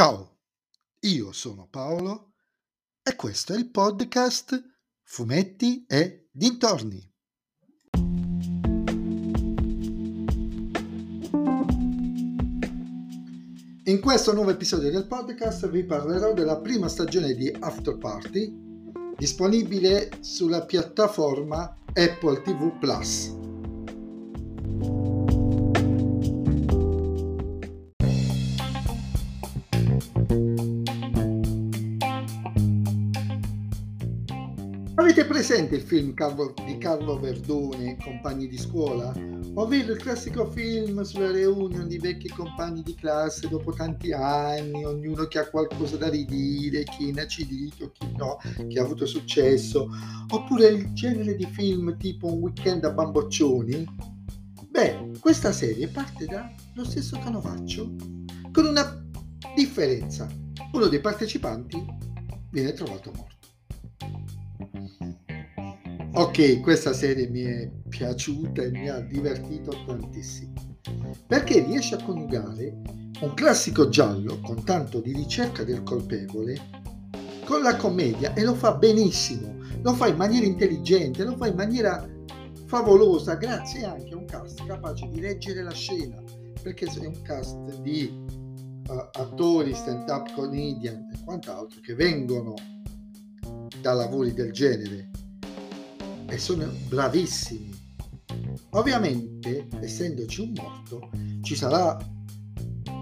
Ciao, io sono Paolo e questo è il podcast Fumetti e Dintorni. In questo nuovo episodio del podcast vi parlerò della prima stagione di After Party, disponibile sulla piattaforma Apple TV Plus. Avete presente il film di Carlo Verdone, Compagni di scuola? Ovvero il classico film sulla reunion di vecchi compagni di classe dopo tanti anni, ognuno che ha qualcosa da ridire, chi è inacidito, chi no, chi ha avuto successo. Oppure il genere di film tipo Un weekend a bamboccioni? Beh, questa serie parte dallo stesso canovaccio, con una differenza. Uno dei partecipanti viene trovato morto. Ok, questa serie mi è piaciuta e mi ha divertito tantissimo. Perché riesce a coniugare un classico giallo con tanto di ricerca del colpevole con la commedia e lo fa benissimo, lo fa in maniera intelligente, lo fa in maniera favolosa grazie anche a un cast capace di leggere la scena perché è un cast di uh, attori, stand-up comedian e quant'altro che vengono da lavori del genere e sono bravissimi. Ovviamente, essendoci un morto, ci sarà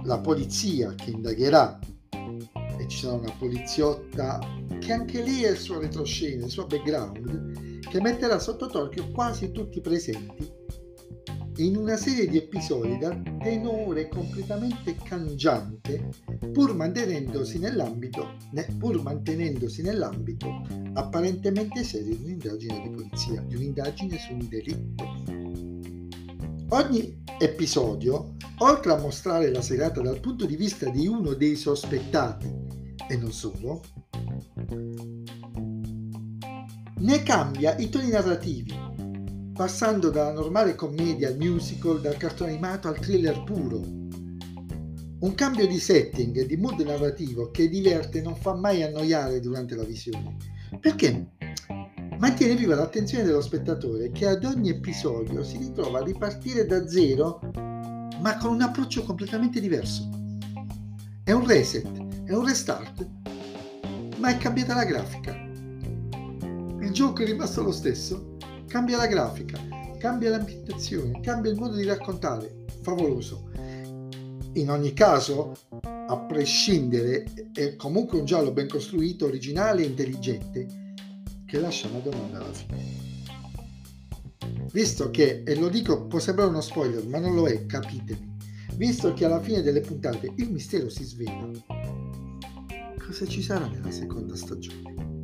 la polizia che indagherà e ci sarà una poliziotta che anche lì è il suo retroscena, il suo background, che metterà sotto torchio quasi tutti i presenti in una serie di episodi dal tenore completamente cangiante, pur mantenendosi nell'ambito, pur mantenendosi nell'ambito apparentemente serio di un'indagine di polizia, di un'indagine su un delitto. Ogni episodio, oltre a mostrare la serata dal punto di vista di uno dei sospettati, e non solo, ne cambia i toni narrativi passando dalla normale commedia al musical, dal cartone animato al thriller puro. Un cambio di setting e di mood narrativo che diverte e non fa mai annoiare durante la visione, perché mantiene viva l'attenzione dello spettatore che ad ogni episodio si ritrova a ripartire da zero, ma con un approccio completamente diverso. È un reset, è un restart, ma è cambiata la grafica. Il gioco è rimasto lo stesso, cambia la grafica, cambia l'ambientazione, cambia il modo di raccontare, favoloso. In ogni caso, a prescindere, è comunque un giallo ben costruito, originale e intelligente, che lascia una domanda alla fine. Visto che, e lo dico, può sembrare uno spoiler, ma non lo è, capitemi, visto che alla fine delle puntate il mistero si svela, cosa ci sarà nella seconda stagione?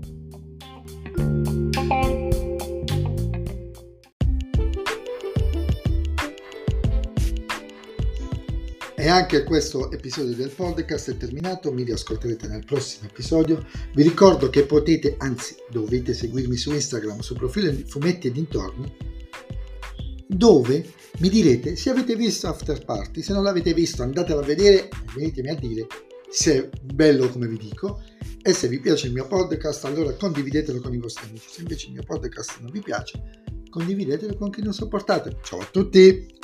E anche questo episodio del podcast è terminato, mi riascolterete nel prossimo episodio. Vi ricordo che potete, anzi dovete seguirmi su Instagram, sul profilo Fumetti e Dintorni, dove mi direte se avete visto After Party, se non l'avete visto andatelo a vedere, venitemi a dire se è bello come vi dico e se vi piace il mio podcast allora condividetelo con i vostri amici, se invece il mio podcast non vi piace condividetelo con chi non sopportate. Ciao a tutti!